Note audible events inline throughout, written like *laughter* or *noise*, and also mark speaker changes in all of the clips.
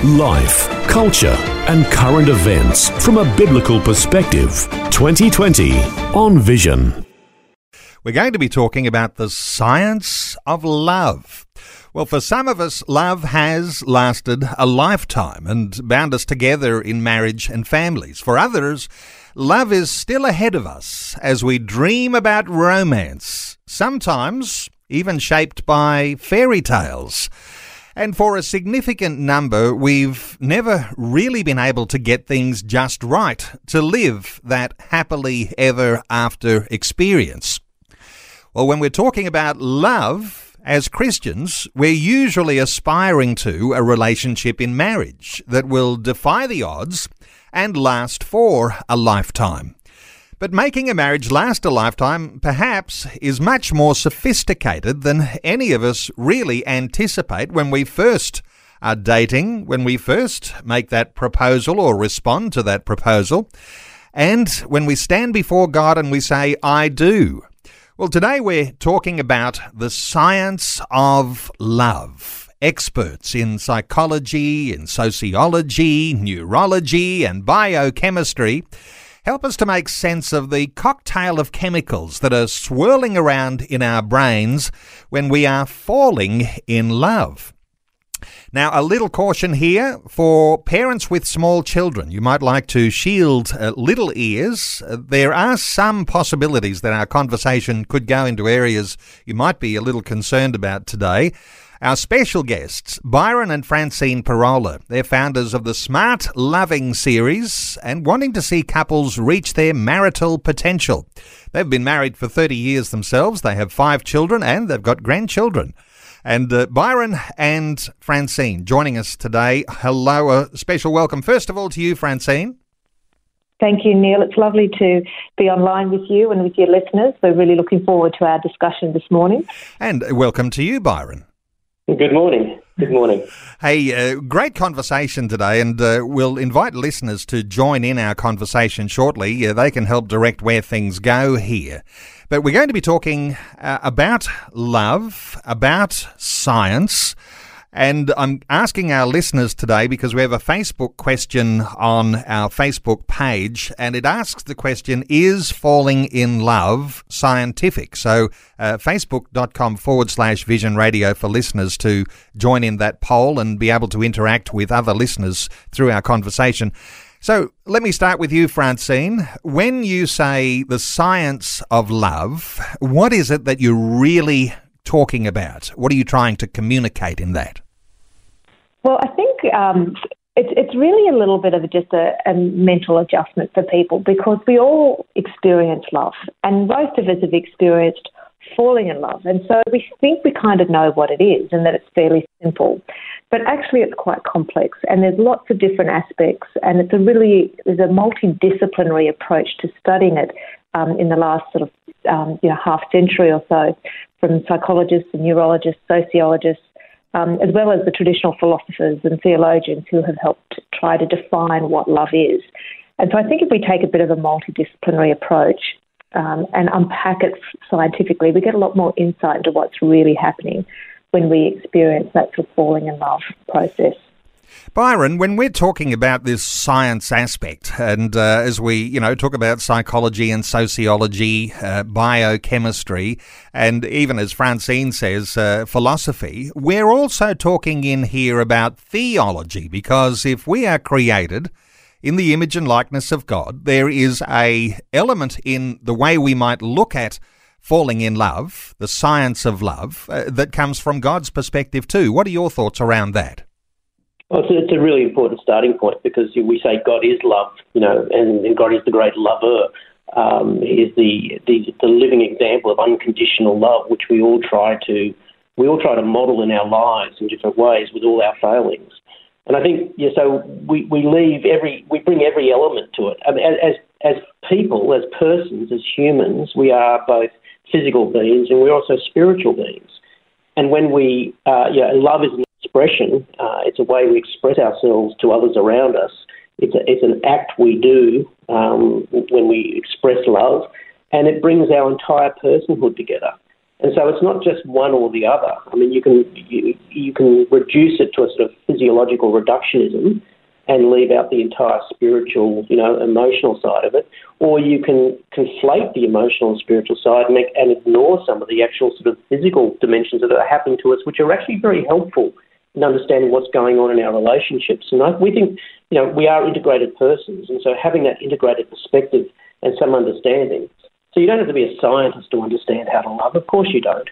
Speaker 1: Life, culture, and current events from a biblical perspective. 2020 on Vision.
Speaker 2: We're going to be talking about the science of love. Well, for some of us, love has lasted a lifetime and bound us together in marriage and families. For others, love is still ahead of us as we dream about romance, sometimes even shaped by fairy tales. And for a significant number, we've never really been able to get things just right to live that happily ever after experience. Well, when we're talking about love, as Christians, we're usually aspiring to a relationship in marriage that will defy the odds and last for a lifetime. But making a marriage last a lifetime perhaps is much more sophisticated than any of us really anticipate when we first are dating, when we first make that proposal or respond to that proposal, and when we stand before God and we say, I do. Well, today we're talking about the science of love. Experts in psychology, in sociology, neurology, and biochemistry help us to make sense of the cocktail of chemicals that are swirling around in our brains when we are falling in love. Now, a little caution here for parents with small children. You might like to shield uh, little ears. Uh, there are some possibilities that our conversation could go into areas you might be a little concerned about today. Our special guests, Byron and Francine Pirola. They're founders of the Smart Loving series and wanting to see couples reach their marital potential. They've been married for 30 years themselves. They have five children and they've got grandchildren. And uh, Byron and Francine joining us today. Hello, a special welcome, first of all, to you, Francine.
Speaker 3: Thank you, Neil. It's lovely to be online with you and with your listeners. We're really looking forward to our discussion this morning.
Speaker 2: And welcome to you, Byron.
Speaker 4: Good morning. Good morning.
Speaker 2: Hey, uh, great conversation today, and uh, we'll invite listeners to join in our conversation shortly. Uh, they can help direct where things go here. But we're going to be talking uh, about love, about science, and I'm asking our listeners today because we have a Facebook question on our Facebook page, and it asks the question Is falling in love scientific? So, uh, facebook.com forward slash vision radio for listeners to join in that poll and be able to interact with other listeners through our conversation. So, let me start with you, Francine. When you say the science of love, what is it that you're really talking about? What are you trying to communicate in that?
Speaker 3: Well, I think um, it's it's really a little bit of just a, a, mental adjustment for people because we all experience love, and most of us have experienced falling in love, and so we think we kind of know what it is and that it's fairly simple, but actually it's quite complex, and there's lots of different aspects, and it's a really there's a multidisciplinary approach to studying it um, in the last sort of um, you know half century or so, from psychologists and neurologists, sociologists um, as well as the traditional philosophers and theologians who have helped try to define what love is. And so I think if we take a bit of a multidisciplinary approach um, and unpack it scientifically, we get a lot more insight into what's really happening when we experience that sort of falling in love process.
Speaker 2: Byron, when we're talking about this science aspect, and uh, as we, you know, talk about psychology and sociology, uh, biochemistry, and even as Francine says, uh, philosophy, we're also talking in here about theology, because if we are created in the image and likeness of God, there is a element in the way we might look at falling in love, the science of love, uh, that comes from God's perspective too. What are your thoughts around that?
Speaker 4: Well, it's, a, it's a really important starting point because we say God is love, you know, and, and God is the great lover. Um, he is the, the the living example of unconditional love, which we all try to we all try to model in our lives in different ways with all our failings. And I think yeah, so we, we leave every we bring every element to it. I mean, as as people, as persons, as humans, we are both physical beings and we're also spiritual beings. And when we, uh, yeah, love is expression. Uh, it's a way we express ourselves to others around us. It's, a, it's an act we do um, when we express love, and it brings our entire personhood together. And so it's not just one or the other. I mean, you can you, you can reduce it to a sort of physiological reductionism and leave out the entire spiritual, you know, emotional side of it, or you can conflate the emotional and spiritual side and, and ignore some of the actual sort of physical dimensions that are happening to us, which are actually very helpful in understanding what's going on in our relationships. And I, we think, you know, we are integrated persons, and so having that integrated perspective and some understanding so you don't have to be a scientist to understand how to love. Of course you don't.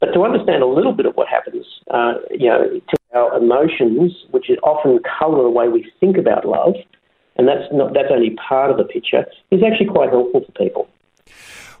Speaker 4: But to understand a little bit of what happens, uh, you know, to our emotions, which often colour the way we think about love, and that's not that's only part of the picture, is actually quite helpful for people.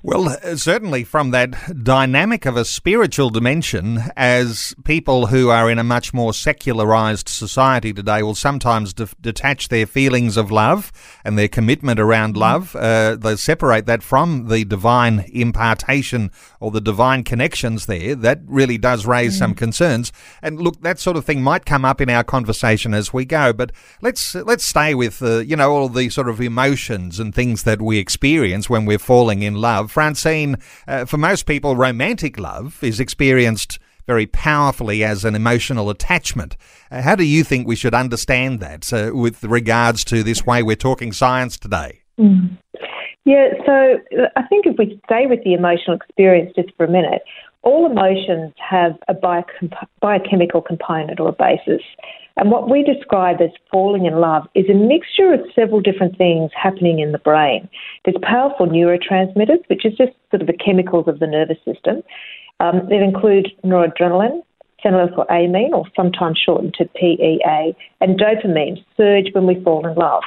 Speaker 2: Well, certainly from that dynamic of a spiritual dimension, as people who are in a much more secularized society today will sometimes de- detach their feelings of love and their commitment around mm-hmm. love. Uh, they separate that from the divine impartation or the divine connections there. That really does raise mm. some concerns. And look, that sort of thing might come up in our conversation as we go. But let's let's stay with uh, you know all the sort of emotions and things that we experience when we're falling in love Francine, uh, for most people, romantic love is experienced very powerfully as an emotional attachment. Uh, how do you think we should understand that uh, with regards to this way we're talking science today?
Speaker 3: Mm. Yeah, so I think if we stay with the emotional experience just for a minute, all emotions have a biochemical component or a basis. And what we describe as falling in love is a mixture of several different things happening in the brain. There's powerful neurotransmitters, which is just sort of the chemicals of the nervous system. Um, that include noradrenaline, phenylethylamine, or sometimes shortened to PEA, and dopamine surge when we fall in love.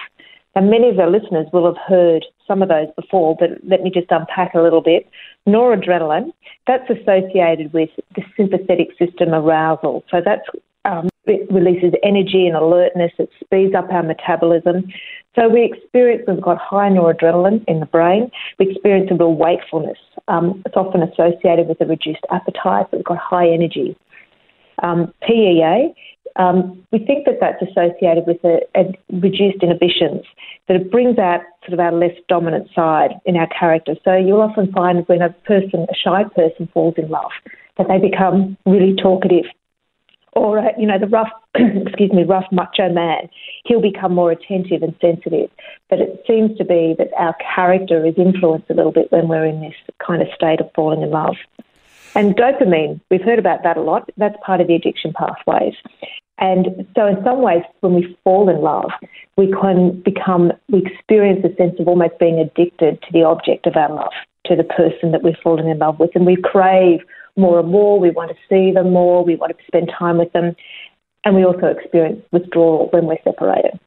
Speaker 3: And many of our listeners will have heard some of those before, but let me just unpack a little bit. Noradrenaline, that's associated with the sympathetic system arousal. So that's um, it releases energy and alertness. It speeds up our metabolism. So we experience, we've got high noradrenaline in the brain. We experience a real wakefulness. Um, it's often associated with a reduced appetite. We've got high energy. Um, PEA, um, we think that that's associated with a, a reduced inhibitions, that it brings out sort of our less dominant side in our character. So you'll often find when a person, a shy person, falls in love, that they become really talkative. Or uh, you know the rough *clears throat* excuse me rough macho man he'll become more attentive and sensitive. But it seems to be that our character is influenced a little bit when we're in this kind of state of falling in love. And dopamine we've heard about that a lot. That's part of the addiction pathways and so in some ways when we fall in love we can become we experience a sense of almost being addicted to the object of our love to the person that we're falling in love with and we crave more and more. We want to see them more. We want to spend time with them. And we also experience withdrawal when we're separated.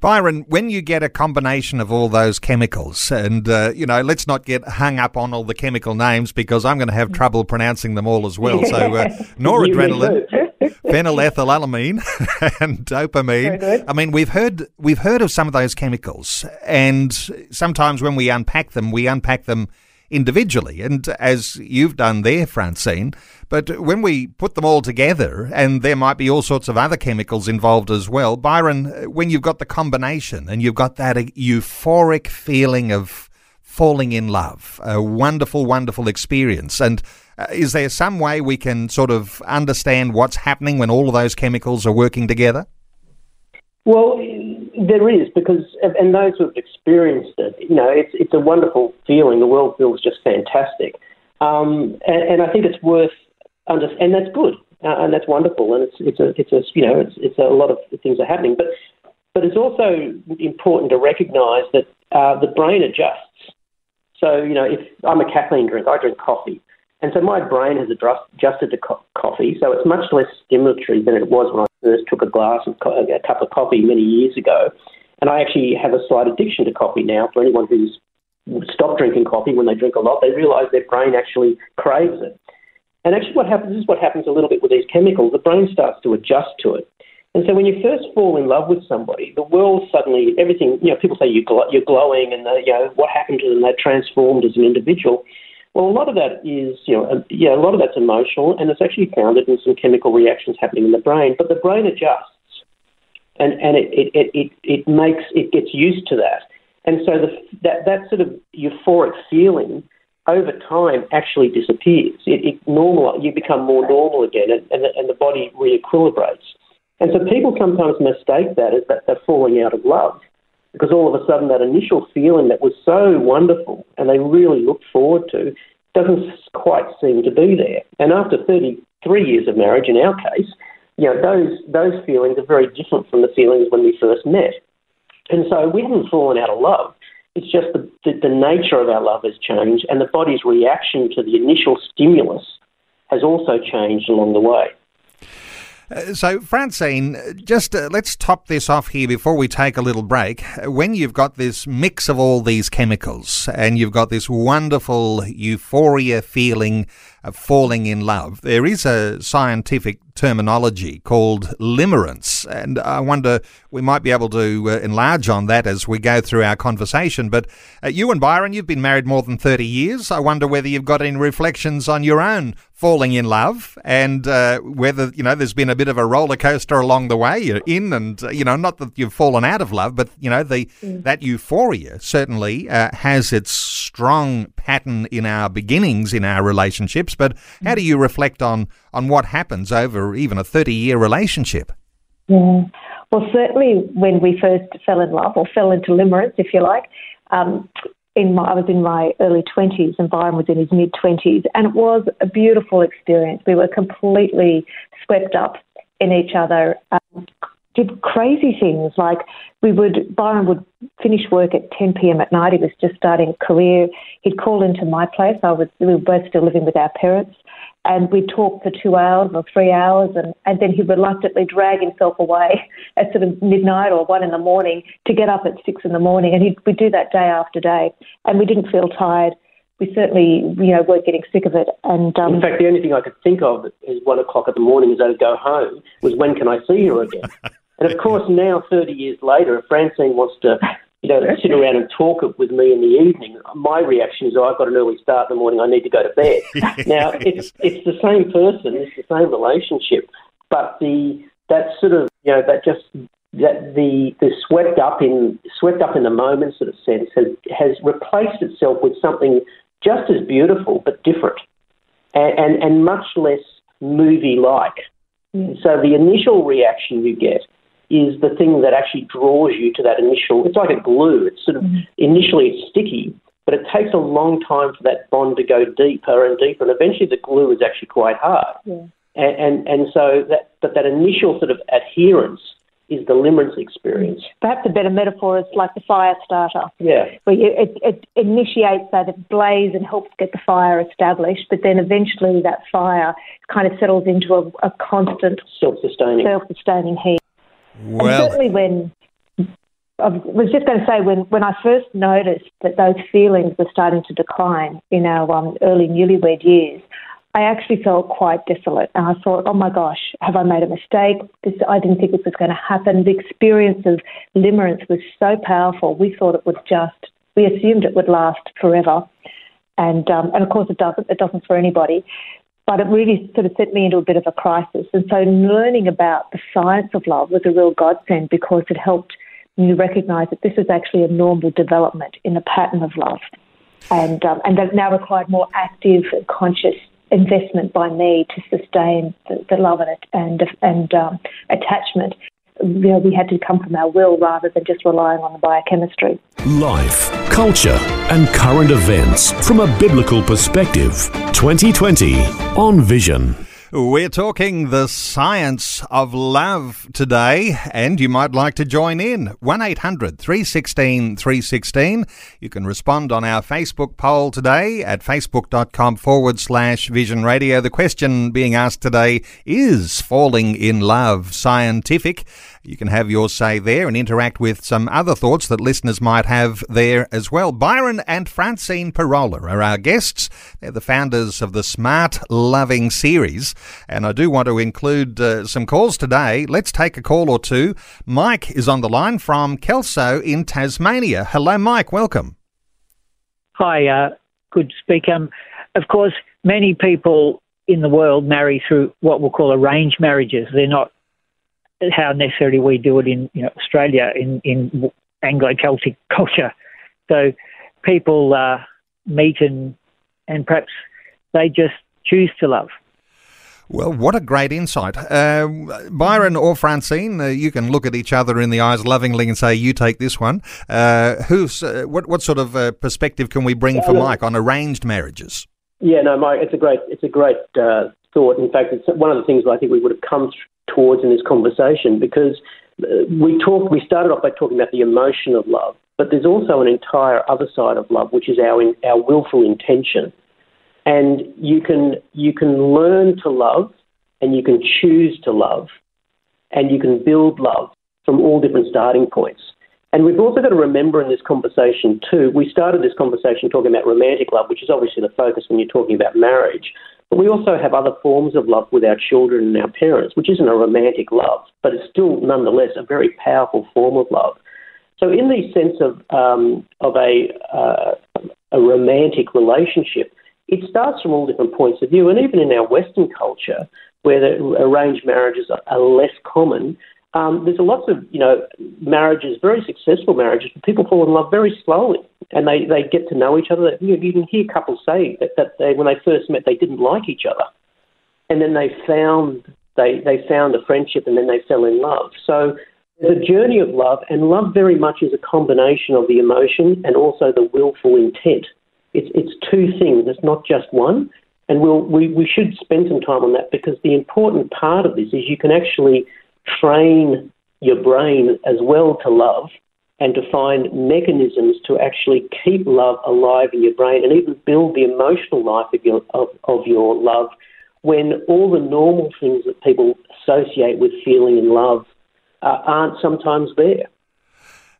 Speaker 2: Byron, when you get a combination of all those chemicals, and uh, you know, let's not get hung up on all the chemical names because I'm going to have trouble pronouncing them all as well. So, uh, *laughs* noradrenaline, phenylethylamine, *laughs* and dopamine. I mean, we've heard we've heard of some of those chemicals, and sometimes when we unpack them, we unpack them individually, and as you've done there, Francine. But when we put them all together, and there might be all sorts of other chemicals involved as well, Byron, when you've got the combination and you've got that euphoric feeling of falling in love, a wonderful, wonderful experience, and uh, is there some way we can sort of understand what's happening when all of those chemicals are working together?
Speaker 4: Well, there is because, and those who have experienced it, you know, it's it's a wonderful feeling. The world feels just fantastic, um, and, and, I think it's worth under, and that's good, uh, and that's wonderful, and it's it's a it's a you know it's it's a lot of things are happening, but but it's also important to recognise that uh, the brain adjusts. So you know, if I'm a caffeine drinker, I drink coffee. And so my brain has adjusted to co- coffee, so it's much less stimulatory than it was when I first took a glass of co- a cup of coffee many years ago. And I actually have a slight addiction to coffee now. For anyone who's stopped drinking coffee when they drink a lot, they realise their brain actually craves it. And actually, what happens is what happens a little bit with these chemicals. The brain starts to adjust to it. And so when you first fall in love with somebody, the world suddenly, everything, you know, people say you gl- you're glowing and, uh, you know, what happened to them? They're transformed as an individual. Well, a lot of that is, you know, um, yeah, a lot of that's emotional, and it's actually founded in some chemical reactions happening in the brain. But the brain adjusts, and and it it it it, it makes it gets used to that, and so the that that sort of euphoric feeling over time actually disappears. It, it normal you become more normal again, and and the, and the body re-equilibrates. And so people sometimes mistake that as that they're falling out of love because all of a sudden that initial feeling that was so wonderful and they really looked forward to doesn't quite seem to be there. And after 33 years of marriage, in our case, you know, those, those feelings are very different from the feelings when we first met. And so we haven't fallen out of love. It's just the, the, the nature of our love has changed and the body's reaction to the initial stimulus has also changed along the way.
Speaker 2: Uh, so, Francine, just uh, let's top this off here before we take a little break. When you've got this mix of all these chemicals and you've got this wonderful euphoria feeling falling in love, there is a scientific terminology called limerence. And I wonder, we might be able to uh, enlarge on that as we go through our conversation. But uh, you and Byron, you've been married more than 30 years. I wonder whether you've got any reflections on your own falling in love and uh, whether, you know, there's been a bit of a roller coaster along the way. You're in and, uh, you know, not that you've fallen out of love, but, you know, the mm. that euphoria certainly uh, has its strong pattern in our beginnings in our relationships. But how do you reflect on, on what happens over even a 30 year relationship?
Speaker 3: Yeah. Well, certainly when we first fell in love or fell into limerence, if you like, um, in my, I was in my early 20s and Byron was in his mid 20s, and it was a beautiful experience. We were completely swept up in each other. Um, did crazy things like we would Byron would finish work at 10 p.m. at night. He was just starting a career. He'd call into my place. I was we were both still living with our parents, and we'd talk for two hours or three hours, and, and then he'd reluctantly drag himself away *laughs* at sort of midnight or one in the morning to get up at six in the morning, and he'd, we'd do that day after day, and we didn't feel tired. We certainly, you know, weren't getting sick of it. And
Speaker 4: um, in fact, the only thing I could think of is one o'clock in the morning as I'd go home was when can I see her again? *laughs* and of course, now 30 years later, if Francine wants to you know, sit *laughs* around and talk with me in the evening, my reaction is, oh, I've got an early start in the morning, I need to go to bed. *laughs* now, it's, it's the same person, it's the same relationship, but the that sort of, you know, that just, that the, the swept up in swept up in the moment sort of sense has, has replaced itself with something just as beautiful but different and, and, and much less movie-like. Mm. So the initial reaction you get is the thing that actually draws you to that initial. It's like a glue. It's sort of mm-hmm. initially it's sticky, but it takes a long time for that bond to go deeper and deeper, and eventually the glue is actually quite hard. Yeah. And, and and so that but that initial sort of adherence is the limerence experience.
Speaker 3: Perhaps a better metaphor is like the fire starter.
Speaker 4: Yeah.
Speaker 3: Where you, it, it initiates that blaze and helps get the fire established, but then eventually that fire kind of settles into a, a constant
Speaker 4: self-sustaining
Speaker 3: self-sustaining heat.
Speaker 2: Well,
Speaker 3: and certainly when I was just going to say when, when I first noticed that those feelings were starting to decline in our um, early newlywed years, I actually felt quite desolate, and I thought, "Oh my gosh, have I made a mistake? This, I didn't think this was going to happen." The experience of limerence was so powerful. We thought it would just, we assumed it would last forever, and um, and of course it doesn't. It doesn't for anybody. But it really sort of sent me into a bit of a crisis. And so learning about the science of love was a real godsend because it helped me recognise that this is actually a normal development in the pattern of love. And, um, and that now required more active and conscious investment by me to sustain the, the love and, and, and um, attachment you know, we had to come from our will rather than just relying on the biochemistry.
Speaker 1: Life, culture, and current events from a biblical perspective. 2020 on Vision.
Speaker 2: We're talking the science of love today, and you might like to join in. 1 800 316 316. You can respond on our Facebook poll today at facebook.com forward slash vision radio. The question being asked today is falling in love scientific? You can have your say there and interact with some other thoughts that listeners might have there as well. Byron and Francine Pirola are our guests. They're the founders of the Smart Loving series. And I do want to include uh, some calls today. Let's take a call or two. Mike is on the line from Kelso in Tasmania. Hello, Mike. Welcome.
Speaker 5: Hi, uh, good speak. Um, of course, many people in the world marry through what we'll call arranged marriages. They're not how necessarily we do it in you know, Australia in, in Anglo-Celtic *laughs* culture. So people uh, meet and and perhaps they just choose to love.
Speaker 2: Well, what a great insight. Uh, Byron or Francine, uh, you can look at each other in the eyes lovingly and say, you take this one. Uh, who's, uh, what, what sort of uh, perspective can we bring for Mike on arranged marriages?
Speaker 4: Yeah, no, Mike, it's a great, it's a great uh, thought. In fact, it's one of the things I think we would have come towards in this conversation because we talked, we started off by talking about the emotion of love, but there's also an entire other side of love, which is our, our willful intention and you can you can learn to love and you can choose to love and you can build love from all different starting points. And we've also got to remember in this conversation too, we started this conversation talking about romantic love, which is obviously the focus when you're talking about marriage. But we also have other forms of love with our children and our parents, which isn't a romantic love, but it's still nonetheless a very powerful form of love. So, in the sense of um, of a uh, a romantic relationship, it starts from all different points of view. And even in our Western culture, where the arranged marriages are, less common, um, there's a lots of you know marriages, very successful marriages, but people fall in love very slowly, and they, they get to know each other. You, you can hear couples say that, that they, when they first met, they didn't like each other, and then they found they they found a friendship, and then they fell in love. So the journey of love, and love very much is a combination of the emotion and also the willful intent. It's, it's two things, it's not just one. And we'll, we, we should spend some time on that because the important part of this is you can actually train your brain as well to love and to find mechanisms to actually keep love alive in your brain and even build the emotional life of your, of, of your love when all the normal things that people associate with feeling in love uh, aren't sometimes there.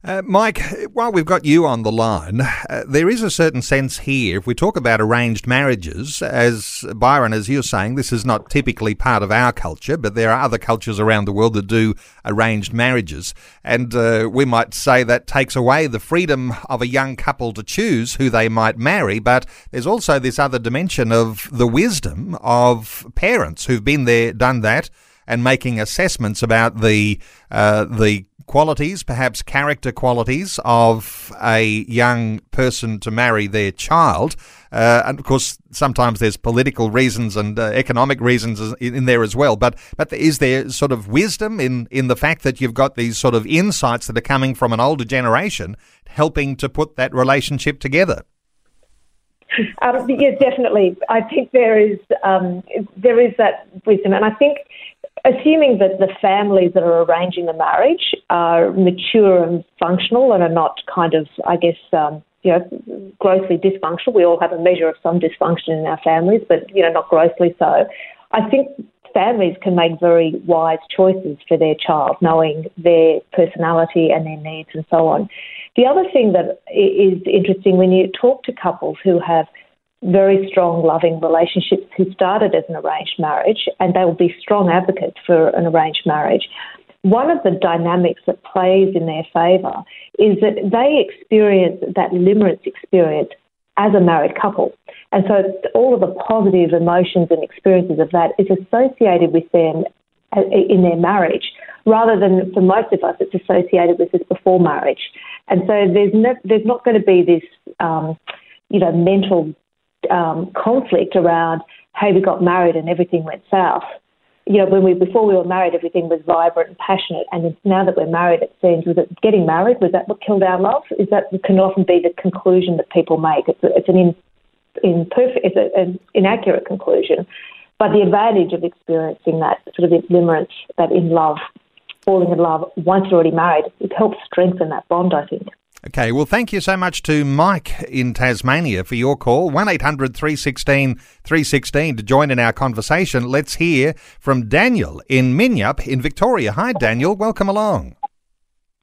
Speaker 2: Uh, Mike, while we've got you on the line, uh, there is a certain sense here. If we talk about arranged marriages, as Byron, as you're saying, this is not typically part of our culture, but there are other cultures around the world that do arranged marriages. And uh, we might say that takes away the freedom of a young couple to choose who they might marry. But there's also this other dimension of the wisdom of parents who've been there, done that and making assessments about the uh, the qualities, perhaps character qualities of a young person to marry their child. Uh, and of course, sometimes there's political reasons and uh, economic reasons in, in, there as well. But but is there sort of wisdom in in the fact that you've got these sort of insights that are coming from an older generation, helping to put that relationship together?
Speaker 3: Um, yes, definitely. I think there is um, there is that wisdom, and I think assuming that the families that are arranging the marriage are mature and functional and are not kind of, I guess, um, you know, grossly dysfunctional. We all have a measure of some dysfunction in our families, but you know, not grossly so. I think families can make very wise choices for their child, knowing their personality and their needs and so on. The other thing that is interesting when you talk to couples who have very strong, loving relationships who started as an arranged marriage, and they will be strong advocates for an arranged marriage. One of the dynamics that plays in their favour is that they experience that limerence experience as a married couple. And so all of the positive emotions and experiences of that is associated with them uh, in their marriage, rather than for most of us, it's associated with this before marriage. And so there's no, there's not going to be this, um, you know, mental um, conflict around, hey, we got married and everything went south. You know, when we before we were married, everything was vibrant and passionate, and now that we're married, it seems was it getting married was that what killed our love? Is that can often be the conclusion that people make? It's, it's an in, imperfect, it's a, an inaccurate conclusion, but the advantage of experiencing that sort of limerence, that in love, falling in love once you're already married, it helps strengthen that bond. I think.
Speaker 2: Okay, well, thank you so much to Mike in Tasmania for your call. 1 800 316 316 to join in our conversation. Let's hear from Daniel in Minyip in Victoria. Hi, Daniel. Welcome along.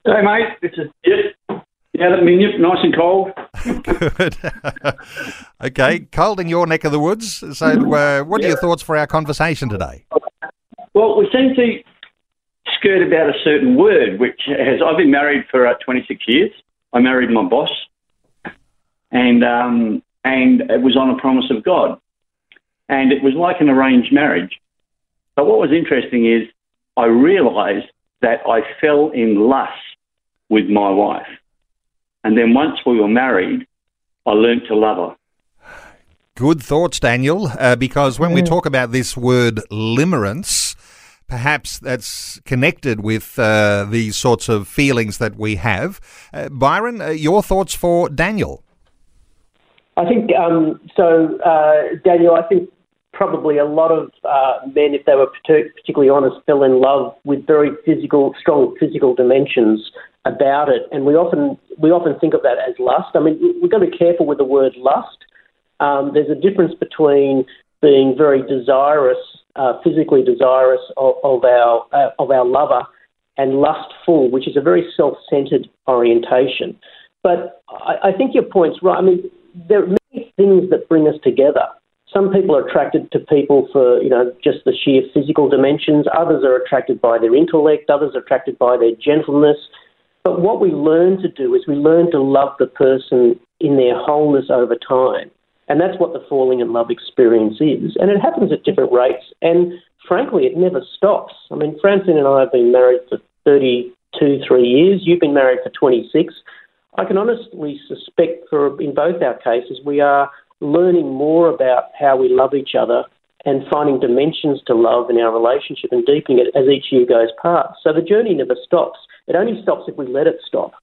Speaker 6: Hey, mate. It's a, yep. Yeah, that Minyip, nice and cold.
Speaker 2: Good. *laughs* okay, cold in your neck of the woods. So, uh, what are your thoughts for our conversation today?
Speaker 6: Well, we seem to skirt about a certain word, which has. I've been married for uh, 26 years. I married my boss, and um, and it was on a promise of God, and it was like an arranged marriage. But what was interesting is I realised that I fell in lust with my wife, and then once we were married, I learnt to love her.
Speaker 2: Good thoughts, Daniel, uh, because when we talk about this word limerence, perhaps that's connected with uh, these sorts of feelings that we have. Uh, Byron, uh, your thoughts for Daniel?
Speaker 4: I think um, so, uh, Daniel. I think probably a lot of uh, men, if they were particularly honest, fell in love with very physical, strong physical dimensions about it, and we often we often think of that as lust. I mean, we've got to be careful with the word lust. Um, there's a difference between being very desirous, uh, physically desirous of, of our uh, of our lover, and lustful, which is a very self-centered orientation. But I, I think your point's right. I mean, there are many things that bring us together. Some people are attracted to people for you know just the sheer physical dimensions. Others are attracted by their intellect. Others are attracted by their gentleness. But what we learn to do is we learn to love the person in their wholeness over time. And that's what the falling in love experience is. And it happens at different rates. And frankly, it never stops. I mean, Francine and I have been married for 32, three years. You've been married for 26. I can honestly suspect for in both our cases, we are learning more about how we love each other and finding dimensions to love in our relationship and deepening it as each year goes past. So the journey never stops. It only stops if we let it stop.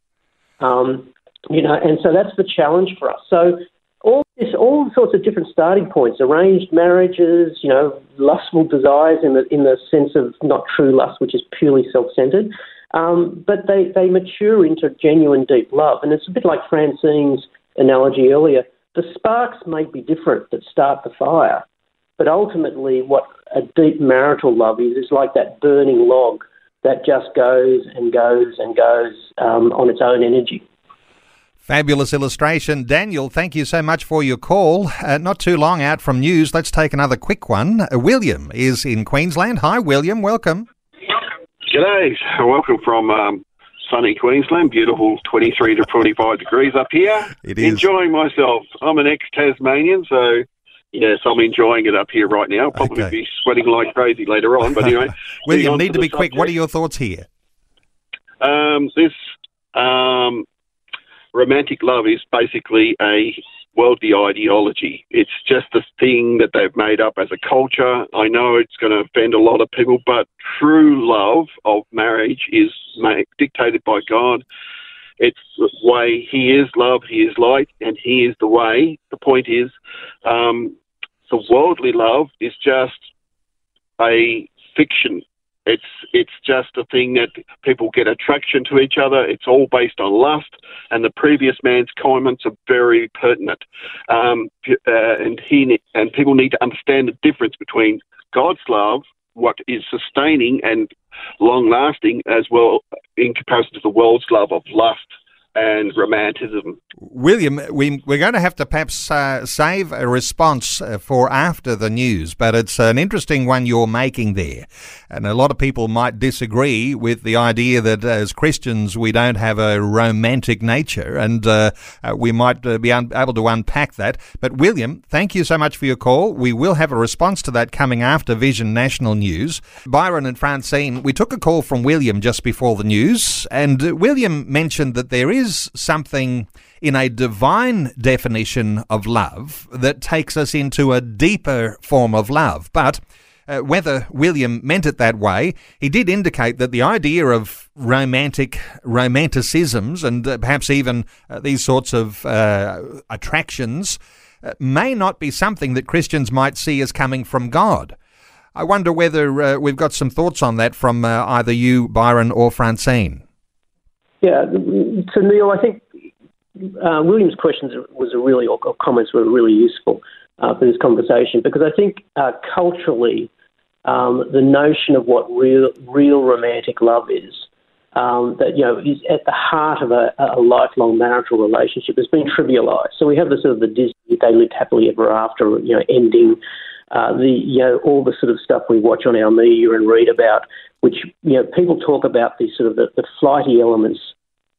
Speaker 4: Um, you know, and so that's the challenge for us. So all this, all sorts of different starting points, arranged marriages, you know, lustful desires in the in the sense of not true lust, which is purely self-centered, um, but they they mature into genuine deep love, and it's a bit like Francine's analogy earlier. The sparks may be different that start the fire, but ultimately, what a deep marital love is is like that burning log that just goes and goes and goes um, on its own energy.
Speaker 2: Fabulous illustration. Daniel, thank you so much for your call. Uh, not too long out from news. Let's take another quick one. Uh, William is in Queensland. Hi, William. Welcome.
Speaker 7: G'day. Welcome from um, sunny Queensland. Beautiful 23 to 45 degrees up here.
Speaker 2: It is.
Speaker 7: Enjoying myself. I'm an ex Tasmanian, so yes, I'm enjoying it up here right now. I'll probably
Speaker 2: Okay.
Speaker 7: be sweating like crazy later on, but anyway. *laughs*
Speaker 2: William, need to
Speaker 7: the
Speaker 2: be quick. What are your thoughts here?
Speaker 7: Um, this um, romantic love is basically a worldly ideology. It's just a thing that they've made up as a culture. I know it's going to offend a lot of people, but true love of marriage is dictated by God. It's the way He is love, He is light, and He is the way. The point is, um, the worldly love is just a fiction. It's it's just a thing that people get attraction to each other. It's all based on lust, and the previous man's comments are very pertinent. Um, uh, and he and people need to understand the difference between God's love, what is sustaining and long lasting, as well in comparison to the world's love of lust and romanticism.
Speaker 2: William, we, we're going to have to perhaps uh, save a response uh, for after the news, but it's an interesting one you're making there. And a lot of people might disagree with the idea that as Christians we don't have a romantic nature, and uh, uh, we might uh, be able to unpack that. But William, thank you so much for your call. We will have a response to that coming after Vision National News. Byron and Francine, we took a call from William just before the news, and uh, William mentioned that there is something in a divine definition of love that takes us into a deeper form of love. But uh, whether William meant it that way, he did indicate that the idea of romantic romanticisms and uh, perhaps even uh, these sorts of uh, attractions uh, may not be something that Christians might see as coming from God. I wonder whether uh, we've got some thoughts on that from either you, Byron, or Francine.
Speaker 4: Yeah, so Neil, I think uh, William's questions was a really, or comments were really useful uh, for this conversation because I think uh, culturally, um, the notion of what real, real romantic love is, um, that you know is at the heart of a, a, lifelong marital relationship, has been trivialised. So we have the sort of the Disney "they lived happily ever after" you know ending. Uh, the you know all the sort of stuff we watch on our media and read about, which you know people talk about the sort of the, the flighty elements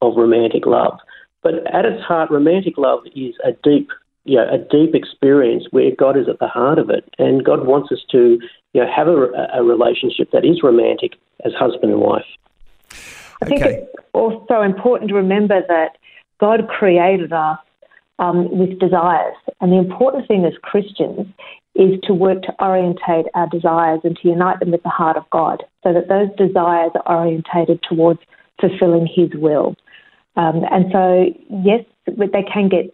Speaker 4: of romantic love. But at its heart, romantic love is a deep, you know, a deep experience where God is at the heart of it, and God wants us to, you know, have a, a relationship that is romantic as husband and wife.
Speaker 3: I think okay. it's also important to remember that God created us um, with desires, and the important thing as Christians is to work to orientate our desires and to unite them with the heart of God, so that those desires are orientated towards fulfilling His will. Um, and so, yes, they can get,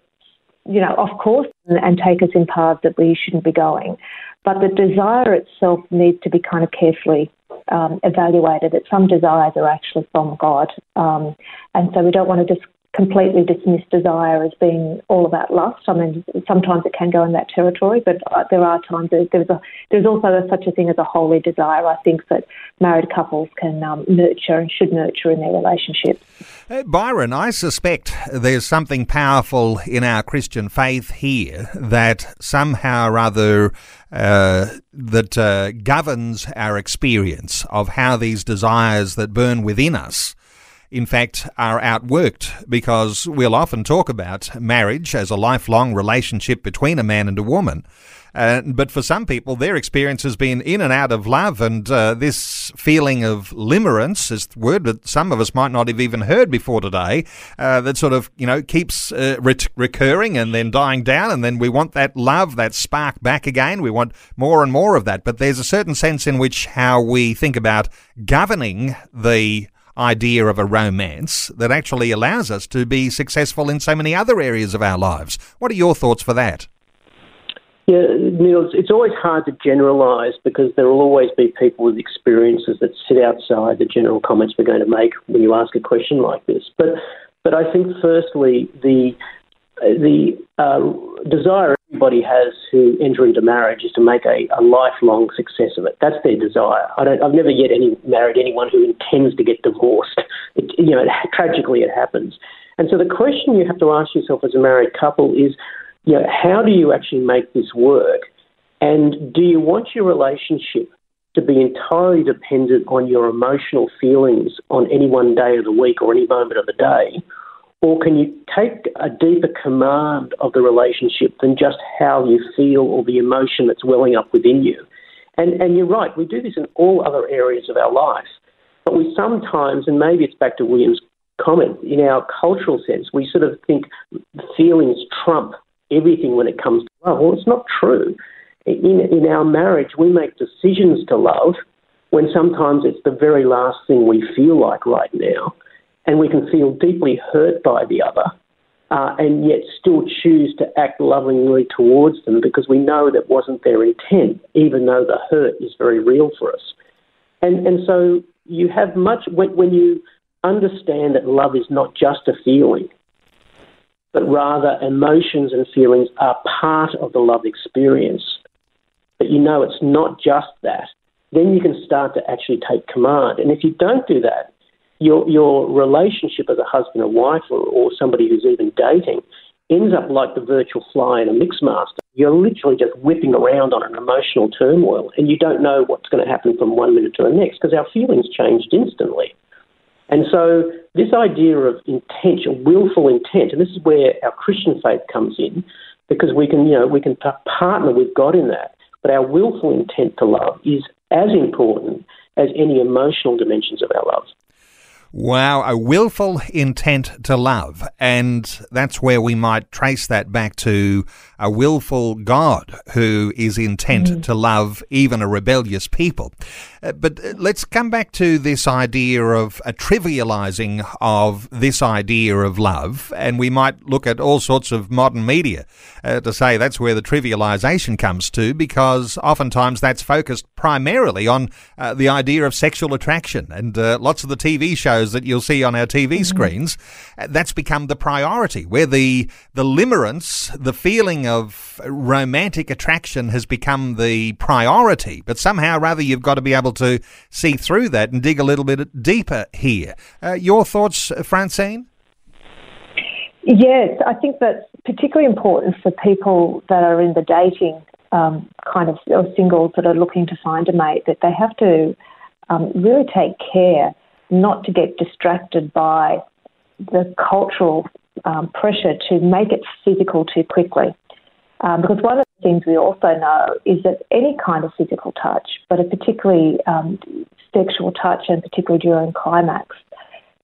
Speaker 3: you know, off course and, and take us in paths that we shouldn't be going. But the desire itself needs to be kind of carefully um, evaluated. That some desires are actually from God, um, and so we don't want to just completely dismiss desire as being all about lust. I mean, sometimes it can go in that territory, but uh, there are times that there's a, there's also a, such a thing as a holy desire. I think that married couples can um, nurture and should nurture in their relationships.
Speaker 2: Uh, Byron, I suspect there's something powerful in our Christian faith here that somehow or other uh, that uh, governs our experience of how these desires that burn within us in fact, are outworked because we'll often talk about marriage as a lifelong relationship between a man and a woman. Uh, but for some people, their experience has been in and out of love, and uh, this feeling of limerence is word that some of us might not have even heard before today. Uh, that sort of you know keeps uh, re- recurring and then dying down, and then we want that love, that spark back again. We want more and more of that. But there's a certain sense in which how we think about governing the idea of a romance that actually allows us to be successful in so many other areas of our lives. What are your thoughts for that?
Speaker 4: Yeah, Neil, it's always hard to generalise because there will always be people with experiences that sit outside the general comments we're going to make when you ask a question like this. But, but I think firstly the the uh, desire everybody has who enter into marriage is to make a, a lifelong success of it. That's their desire. I don't, I've never yet any, married anyone who intends to get divorced. It, you know, it, tragically it happens. And so the question you have to ask yourself as a married couple is, you know, how do you actually make this work? And do you want your relationship to be entirely dependent on your emotional feelings on any one day of the week or any moment of the day? Or can you take a deeper command of the relationship than just how you feel or the emotion that's welling up within you? And, and you're right, we do this in all other areas of our life. But we sometimes, and maybe it's back to William's comment, in our cultural sense, we sort of think feelings trump everything when it comes to love. Well, it's not true. In, in our marriage, we make decisions to love when sometimes it's the very last thing we feel like right now and we can feel deeply hurt by the other. Uh, and yet still choose to act lovingly towards them because we know that wasn't their intent, even though the hurt is very real for us. And, and so you have much, when, when you understand that love is not just a feeling, but rather emotions and feelings are part of the love experience, but you know it's not just that, then you can start to actually take command. And if you don't do that, your your relationship as a husband and wife or, or somebody who's even dating ends up like the virtual fly in a mixmaster. You're literally just whipping around on an emotional turmoil and you don't know what's going to happen from one minute to the next because our feelings changed instantly. And so this idea of intention, willful intent, and this is where our Christian faith comes in, because we can, you know, we can partner with God in that. But our willful intent to love is as important as any emotional dimensions of our love.
Speaker 2: Wow, a willful intent to love. And that's where we might trace that back to a willful God who is intent mm. to love even a rebellious people. Uh, but uh, let's come back to this idea of a trivializing of this idea of love. And we might look at all sorts of modern media uh, to say that's where the trivialization comes to, because oftentimes that's focused primarily on uh, the idea of sexual attraction. And uh, lots of the TV shows photos that you'll see on our TV mm-hmm. screens, uh, that's become the priority, where the the limerence, the feeling of romantic attraction has become the priority. But somehow, rather, you've got to be able to see through that and dig a little bit deeper here. Uh, your thoughts, Francine?
Speaker 3: Yes, I think that's particularly important for people that are in the dating um, kind of or singles that are looking to find a mate. That they have to um, really take care not to get distracted by the cultural um, pressure to make it physical too quickly. Um, because one of the things we also know is that any kind of physical touch, but particularly um, sexual touch and particularly during climax,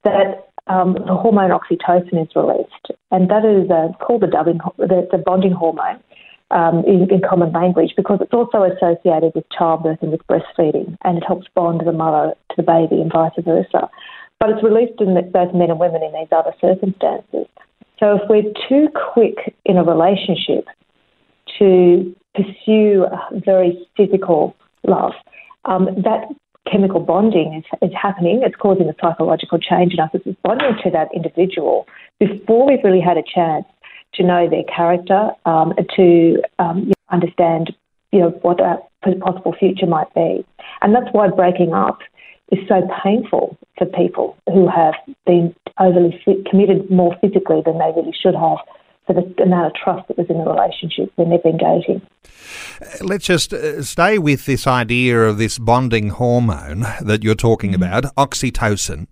Speaker 3: that um, the hormone oxytocin is released, and that is uh, called the, dubbing, the, the bonding hormone um, in, in, common language because it's also associated with childbirth and with breastfeeding, and it helps bond the mother to the baby and vice versa. But it's released in both men and women in these other circumstances. So if we're too quick in a relationship to pursue a very physical love, um, that chemical bonding is, is happening. It's causing a psychological change in us. It's bonding to that individual before we've really had a chance to know their character, um, to um, understand you know what a possible future might be, and that's why breaking up is so painful for people who have been overly committed more physically than they really should have for the amount of trust that was in the relationship when they've been dating.
Speaker 2: Uh, let's just uh, stay with this idea of this bonding hormone that you're talking mm-hmm. about, oxytocin.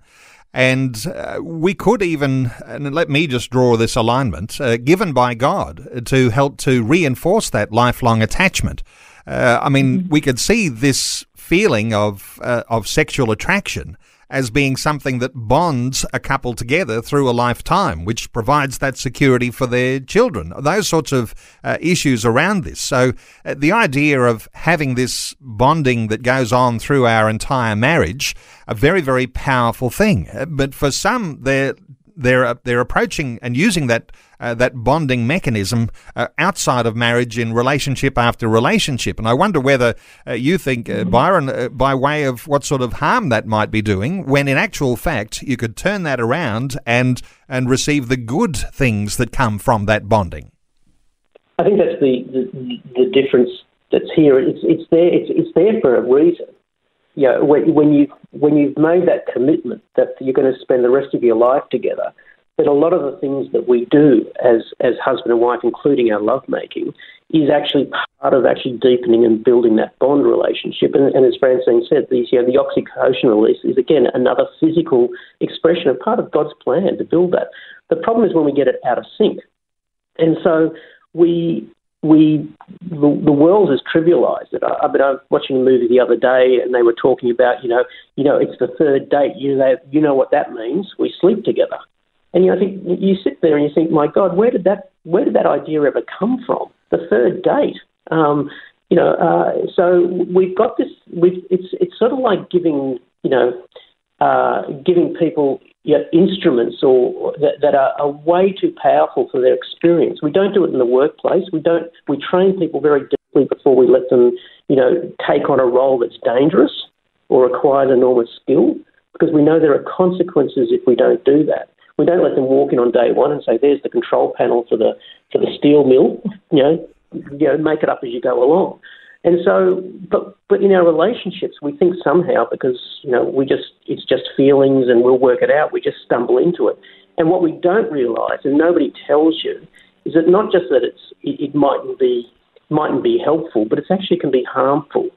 Speaker 2: And uh, we could even, and let me just draw this alignment, uh, given by God to help to reinforce that lifelong attachment. Uh, I mean, mm-hmm. we could see this feeling of uh, of sexual attraction as being something that bonds a couple together through a lifetime, which provides that security for their children. Those sorts of uh, issues around this. So uh, the idea of having this bonding that goes on through our entire marriage, a very, very powerful thing. Uh, but for some, they're they're uh, they're approaching and using that uh, that bonding mechanism uh, outside of marriage in relationship after relationship. And I wonder whether uh, you think, uh, mm-hmm. Byron, uh, by way of what sort of harm that might be doing, when in actual fact you could turn that around and and receive the good things that come from that bonding.
Speaker 4: I think that's the the, the difference that's here. It's it's there. It's it's there for a reason you know, when, when you when you've made that commitment that you're going to spend the rest of your life together, that a lot of the things that we do as as husband and wife, including our lovemaking, is actually part of actually deepening and building that bond relationship. And, and as Francine said, these, you know, the oxytocin release is again another physical expression of part of God's plan to build that. The problem is when we get it out of sync, and so we we the, the world has trivialised it. I, I mean, I was watching a movie the other day, and they were talking about, you know, you know, it's the third date. You know, you know what that means? We sleep together. And you know, I think you sit there and you think, my God, where did that where did that idea ever come from? The third date. Um, you know, uh, so we've got this. We've, it's it's sort of like giving you know uh, giving people you know, instruments or that, that are, are, way too powerful for their experience. We don't do it in the workplace. We don't. We train people very deeply before we let them, you know, take on a role that's dangerous or requires enormous skill, because we know there are consequences if we don't do that. We don't let them walk in on day one and say, "There's the control panel for the for the steel mill." *laughs* You know, you know, make it up as you go along. And so, but but in our relationships, we think somehow because you know we just it's just feelings and we'll work it out. We just stumble into it. And what we don't realise, and nobody tells you, is that not just that it's it, it mightn't be mightn't be helpful, but it actually can be harmful.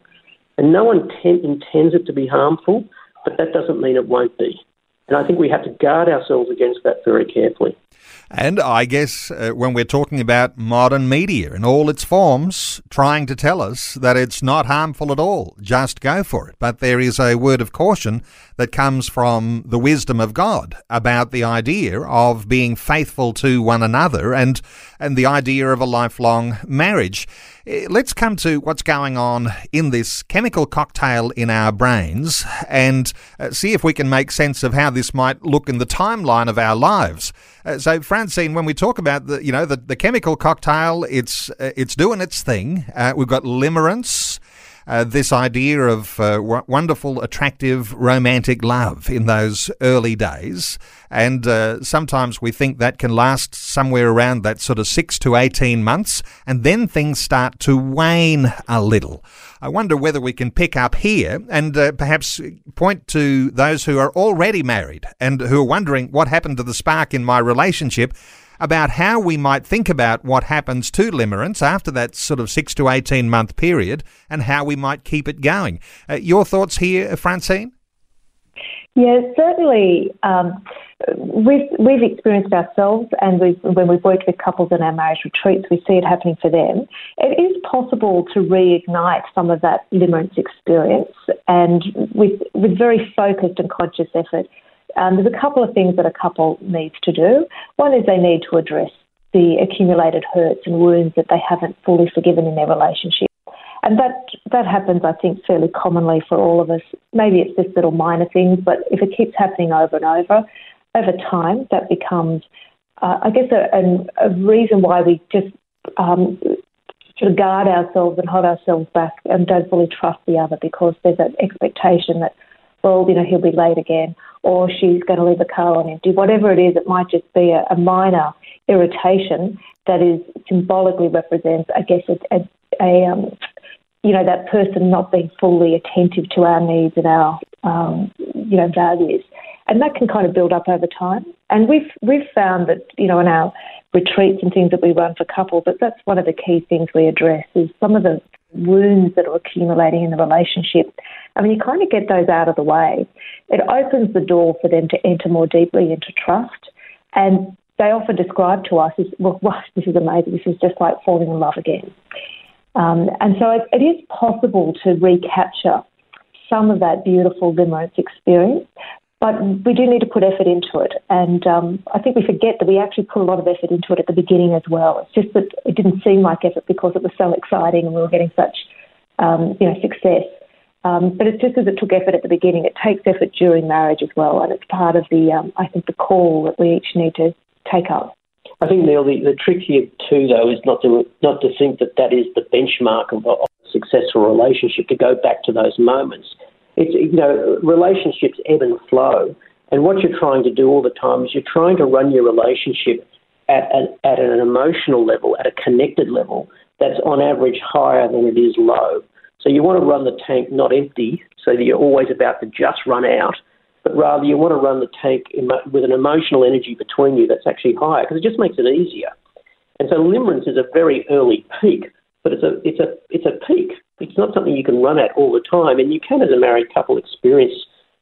Speaker 4: And no one ten- intends it to be harmful, but that doesn't mean it won't be. And I think we have to guard ourselves against that very carefully.
Speaker 2: And I guess uh, when we're talking about modern media in all its forms, trying to tell us that it's not harmful at all, just go for it. But there is a word of caution that comes from the wisdom of God about the idea of being faithful to one another and, and the idea of a lifelong marriage. Eh, let's come to what's going on in this chemical cocktail in our brains and uh, see if we can make sense of how this might look in the timeline of our lives. Uh, so, Francine, when we talk about the, you know, the, the chemical cocktail, it's uh, it's doing its thing. Uh, we've got limerence. Uh, this idea of uh, w- wonderful, attractive, romantic love in those early days. And uh, sometimes we think that can last somewhere around that sort of six to 18 months, and then things start to wane a little. I wonder whether we can pick up here and uh, perhaps point to those who are already married and who are wondering what happened to the spark in my relationship about how we might think about what happens to limerence after that sort of six to 18 month period and how we might keep it going. Uh, your thoughts here, Francine?
Speaker 3: Yeah, certainly. Um, we've we've experienced ourselves, and we've, when we've worked with couples in our marriage retreats, we see it happening for them. It is possible to reignite some of that limerence experience, and with with very focused and conscious effort. Um, there's a couple of things that a couple needs to do. One is they need to address the accumulated hurts and wounds that they haven't fully forgiven in their relationship. And that that happens, I think, fairly commonly for all of us. Maybe it's just little minor things, but if it keeps happening over and over, over time, that becomes, uh, I guess, a, a, reason why we just um, sort of guard ourselves and hold ourselves back and don't fully trust the other because there's an expectation that, well, you know, he'll be late again, or she's going to leave a car on empty. Whatever it is, it might just be a, a minor irritation that is symbolically represents, I guess, a, a, a um, you know, that person not being fully attentive to our needs and our, um, you know, values. And that can kind of build up over time. And we've we've found that, you know, in our retreats and things that we run for couples, that that's one of the key things we address is some of the wounds that are accumulating in the relationship. I mean, you kind of get those out of the way. It opens the door for them to enter more deeply into trust. And they often describe to us as, well, *laughs* wow, this is amazing. This is just like falling in love again. Um, and so it, it is possible to recapture some of that beautiful limerence experience, but we do need to put effort into it. And um, I think we forget that we actually put a lot of effort into it at the beginning as well. It's just that it didn't seem like effort because it was so exciting and we were getting such, um, you know, success. Um, but it's just as it took effort at the beginning, it takes effort during marriage as well, and it's part of the, um, I think, the call that we each need to take up.
Speaker 4: I think Neil, the, the trick here too, though, is not to not to think that that is the benchmark of, a successful relationship. To go back to those moments, it's you know relationships ebb and flow, and what you're trying to do all the time is you're trying to run your relationship at an, at an emotional level, at a connected level that's on average higher than it is low. So you want to run the tank not empty, so that you're always about to just run out but rather you want to run the tank with an emotional energy between you that's actually higher because it just makes it easier. And so limerence is a very early peak, but it's a it's a it's a peak. It's not something you can run at all the time, and you can, as a married couple, experience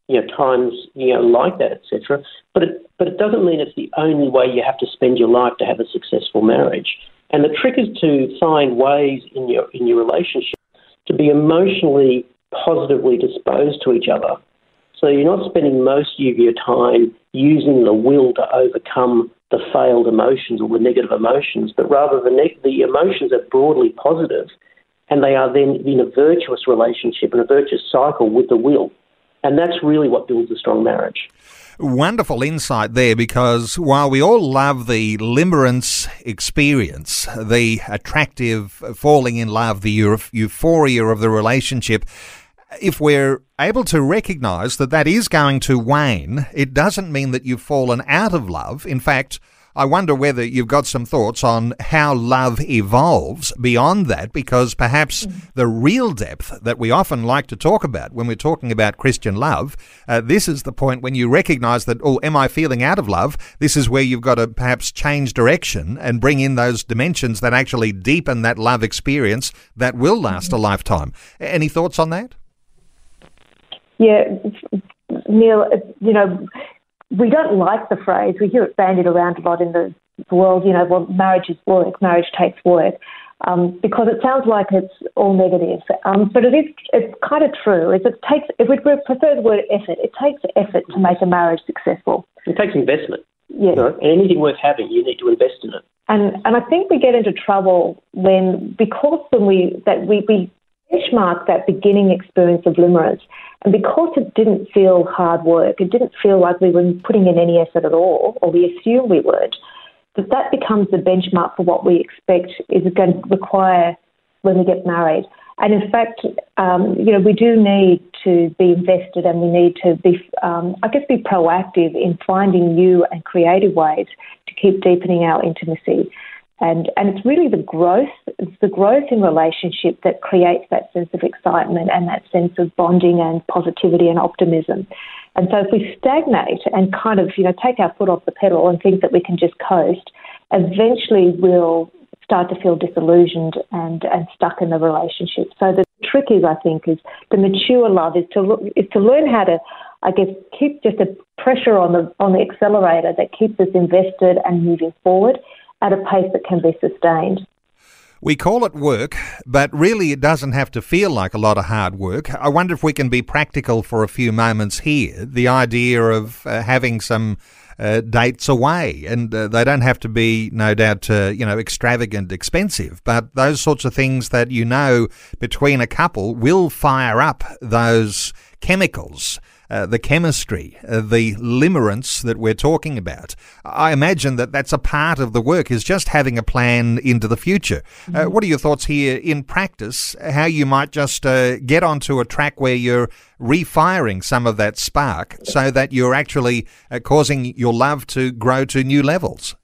Speaker 4: you know times you know like that, etc. But it but it doesn't mean it's the only way you have to spend your life to have a successful marriage. And the trick is to find ways in your in your relationship to be emotionally positively disposed to each other so you're not spending most of your time using the will to overcome the failed emotions or the negative emotions, but rather the, ne- the emotions are broadly positive and they are then in a virtuous relationship and a virtuous cycle with the will. And that's really what builds a strong marriage.
Speaker 2: Wonderful insight there because while we all love the limerence experience, the attractive falling in love, the euphoria of the relationship, if we're able to recognize that that is going to wane, it doesn't mean that you've fallen out of love. In fact, I wonder whether you've got some thoughts on how love evolves beyond that, because perhaps mm. the real depth that we often like to talk about when we're talking about Christian love, uh, this is the point when you recognize that, oh, am I feeling out of love? This is where you've got to perhaps change direction and bring in those dimensions that actually deepen that love experience that will last mm-hmm. a lifetime. Any thoughts on that?
Speaker 3: Yeah, Neil, uh, you know, we don't like the phrase. We hear it bandied around a lot in the world, you know, well, marriage is work, marriage takes work, um, because it sounds like it's all negative. Um, but it is, it's kind of true. If it takes, if we prefer the word effort, it takes effort to make a marriage successful.
Speaker 4: It takes investment.
Speaker 3: Yes. You know,
Speaker 4: and anything worth having, you need to invest in it.
Speaker 3: And and I think we get into trouble when because when we that we, we benchmark that beginning experience of limerence and because it didn't feel hard work, it didn't feel like we were putting in any effort at all, or we assume we would, that that becomes the benchmark for what we expect is going to require when we get married. And in fact, um, you know, we do need to be invested and we need to be, um, I guess, be proactive in finding new and creative ways to keep deepening our intimacy. And, and it's really the growth, it's the growth in relationship that creates that sense of excitement and that sense of bonding and positivity and optimism. And so if we stagnate and kind of, you know, take our foot off the pedal and think that we can just coast, eventually we'll start to feel disillusioned and, and stuck in the relationship. So the trick is, I think, is the mature love is to look, is to learn how to, I guess, keep just a pressure on the on the accelerator that keeps us invested and moving forward at a pace that can be sustained.
Speaker 2: We call it work, but really it doesn't have to feel like a lot of hard work. I wonder if we can be practical for a few moments here. The idea of uh, having some uh, dates away, and uh, they don't have to be, no doubt, uh, you know, extravagant, expensive, but those sorts of things that you know between a couple will fire up those chemicals uh, the chemistry, uh, the limerence that we're talking about. I imagine that that's a part of the work is just having a plan into the future. Uh, mm-hmm. what are your thoughts here in practice? How you might just uh, get onto a track where you're refiring some of that spark so that you're actually uh, causing your love to grow to new levels.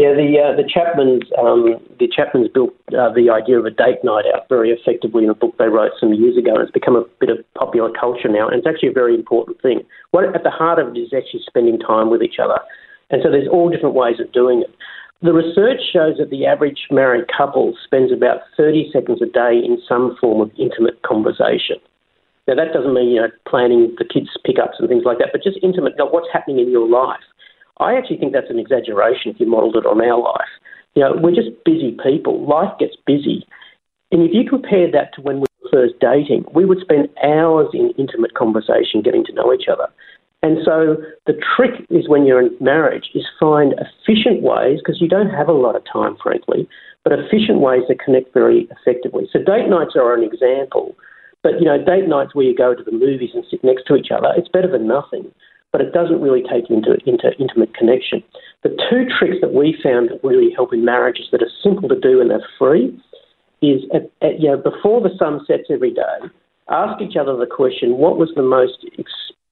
Speaker 4: Yeah, the uh, the Chapmans um, the Chapmans built uh, the idea of a date night out very effectively in a book they wrote some years ago, and it's become a bit of popular culture now. And it's actually a very important thing. What at the heart of it is actually spending time with each other, and so there's all different ways of doing it. The research shows that the average married couple spends about 30 seconds a day in some form of intimate conversation. Now that doesn't mean you know planning the kids' pickups and things like that, but just intimate. You know, what's happening in your life? I actually think that's an exaggeration if you modelled it on our life. You know, we're just busy people. Life gets busy. And if you compare that to when we were first dating, we would spend hours in intimate conversation getting to know each other. And so the trick is when you're in marriage is find efficient ways, because you don't have a lot of time, frankly, but efficient ways to connect very effectively. So date nights are an example. But, you know, date nights where you go to the movies and sit next to each other, it's better than nothing but it doesn't really take you into, into intimate connection. The two tricks that we found that really help in marriages that are simple to do and they're free is at, at, you know, before the sun sets every day, ask each other the question, what was the most,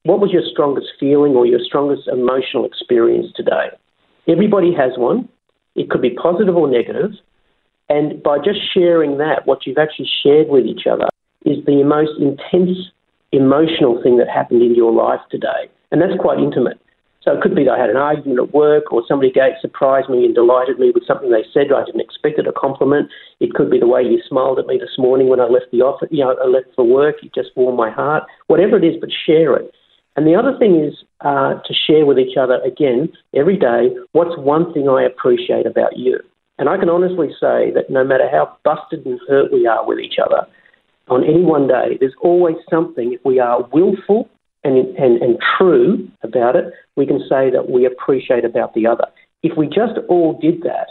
Speaker 4: what was your strongest feeling or your strongest emotional experience today? Everybody has one. It could be positive or negative. And by just sharing that, what you've actually shared with each other is the most intense emotional thing that happened in your life today. And that's quite intimate. So it could be that I had an argument at work or somebody gave, surprised me and delighted me with something they said I didn't expect it, a compliment. It could be the way you smiled at me this morning when I left the office, you know, I left for work. It just warmed my heart. Whatever it is, but share it. And the other thing is uh, to share with each other, again, every day, what's one thing I appreciate about you? And I can honestly say that no matter how busted and hurt we are with each other, on any one day, there's always something, if we are willful and, and, and true about it, we can say that we appreciate about the other. If we just all did that,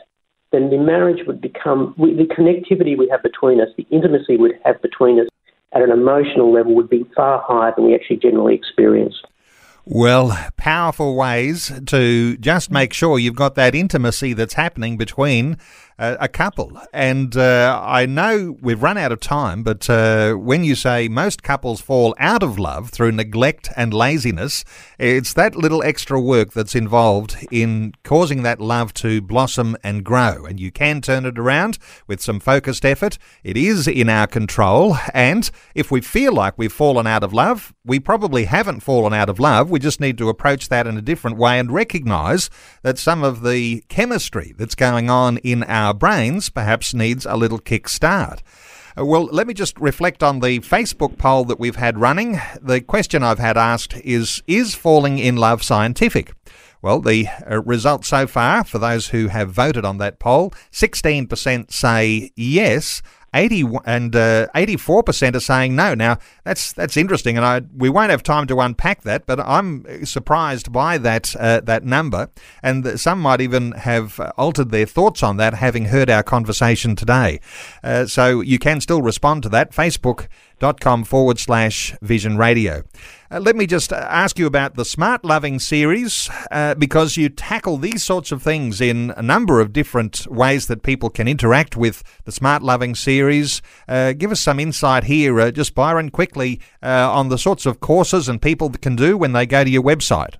Speaker 4: then the marriage would become, we, the connectivity we have between us, the intimacy we'd have between us at an emotional level would be far higher than we actually generally experience.
Speaker 2: Well, powerful ways to just make sure you've got that intimacy that's happening between a couple. And uh, I know we've run out of time, but uh, when you say most couples fall out of love through neglect and laziness, it's that little extra work that's involved in causing that love to blossom and grow. And you can turn it around with some focused effort. It is in our control. And if we feel like we've fallen out of love, we probably haven't fallen out of love. We just need to approach that in a different way and recognize that some of the chemistry that's going on in our our brains perhaps needs a little kickstart. Uh, well, let me just reflect on the Facebook poll that we've had running. The question I've had asked is Is falling in love scientific? Well, the uh, results so far for those who have voted on that poll 16% say yes, 80 and uh, 84% are saying no. Now that's that's interesting, and I we won't have time to unpack that, but I'm surprised by that uh, that number, and some might even have altered their thoughts on that, having heard our conversation today. Uh, so you can still respond to that. Facebook.com forward slash vision radio. Uh, let me just ask you about the Smart Loving series uh, because you tackle these sorts of things in a number of different ways that people can interact with the Smart Loving series. Uh, give us some insight here, uh, just Byron, quickly uh, on the sorts of courses and people can do when they go to your website.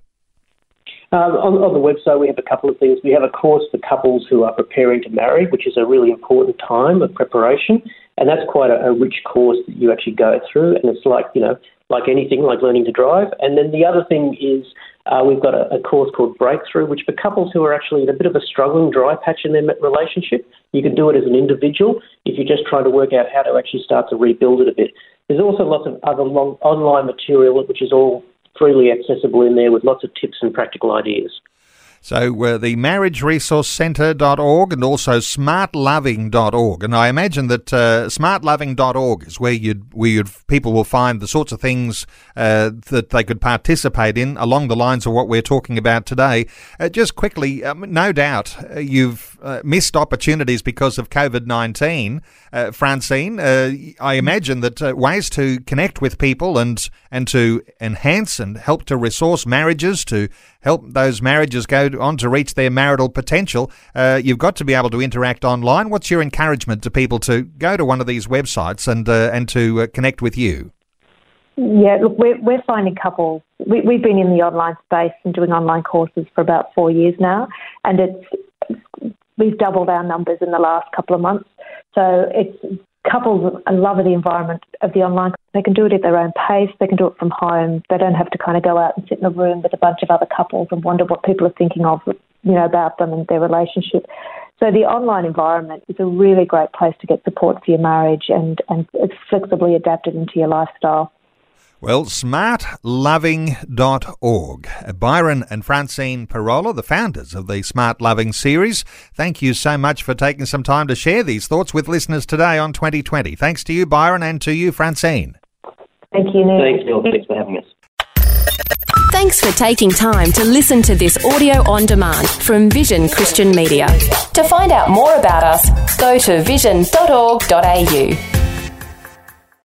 Speaker 4: On, on, the website, we have a couple of things. We have a course for couples who are preparing to marry, which is a really important time of preparation, and that's quite a, a rich course that you actually go through. And it's like you know like anything, like learning to drive. And then the other thing is uh, we've got a, a, course called Breakthrough, which for couples who are actually in a bit of a struggling dry patch in their relationship, you can do it as an individual if you're just trying to work out how to actually start to rebuild it a bit. There's also lots of other long, online material which is all freely accessible in there with lots of tips and practical ideas.
Speaker 2: So uh, the marriageresourcecentre.org and also smartloving.org. And I imagine that uh, smartloving.org is where you'd, where you'd, people will find the sorts of things uh, that they could participate in along the lines of what we're talking about today. Uh, just quickly, um, no doubt uh, you've uh, missed opportunities because of COVID 19. Francine, I imagine that ways to connect with people and, and to enhance and help to resource marriages, to help those marriages go on to reach their marital potential, uh, you've got to be able to interact online. What's your encouragement to people to go to one of these websites and uh, and to uh, connect with you?
Speaker 3: Yeah, look, we're, we're finding couples. We, we've been in the online space and doing online courses for about four years now, and it's we've doubled our numbers in the last couple of months. So it's couples love the environment of the online. They can do it at their own pace. They can do it from home. They don't have to kind of go out and sit in a room with a bunch of other couples and wonder what people are thinking of, you know, about them and their relationship. So the online environment is a really great place to get support for your marriage and, and it's flexibly adapted into your lifestyle.
Speaker 2: Well, smartloving.org. Uh, Byron and Francine Pirola, the founders of the Smart Loving series, thank you so much for taking some time to share these thoughts with listeners today on 2020. Thanks to you, Byron, and to you, Francine.
Speaker 3: Thank you, Neil.
Speaker 4: Thanks, Neil. Thanks for having us.
Speaker 8: Thanks for taking time to listen to this audio on demand from Vision Christian Media. To find out more about us, go to vision.org.au.